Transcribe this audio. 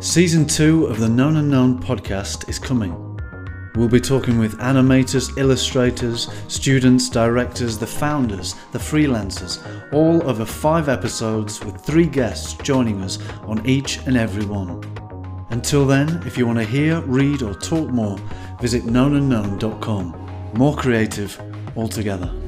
Season 2 of the Known Unknown podcast is coming. We'll be talking with animators, illustrators, students, directors, the founders, the freelancers, all over five episodes with three guests joining us on each and every one. Until then, if you want to hear, read, or talk more, visit knownunknown.com. More creative altogether.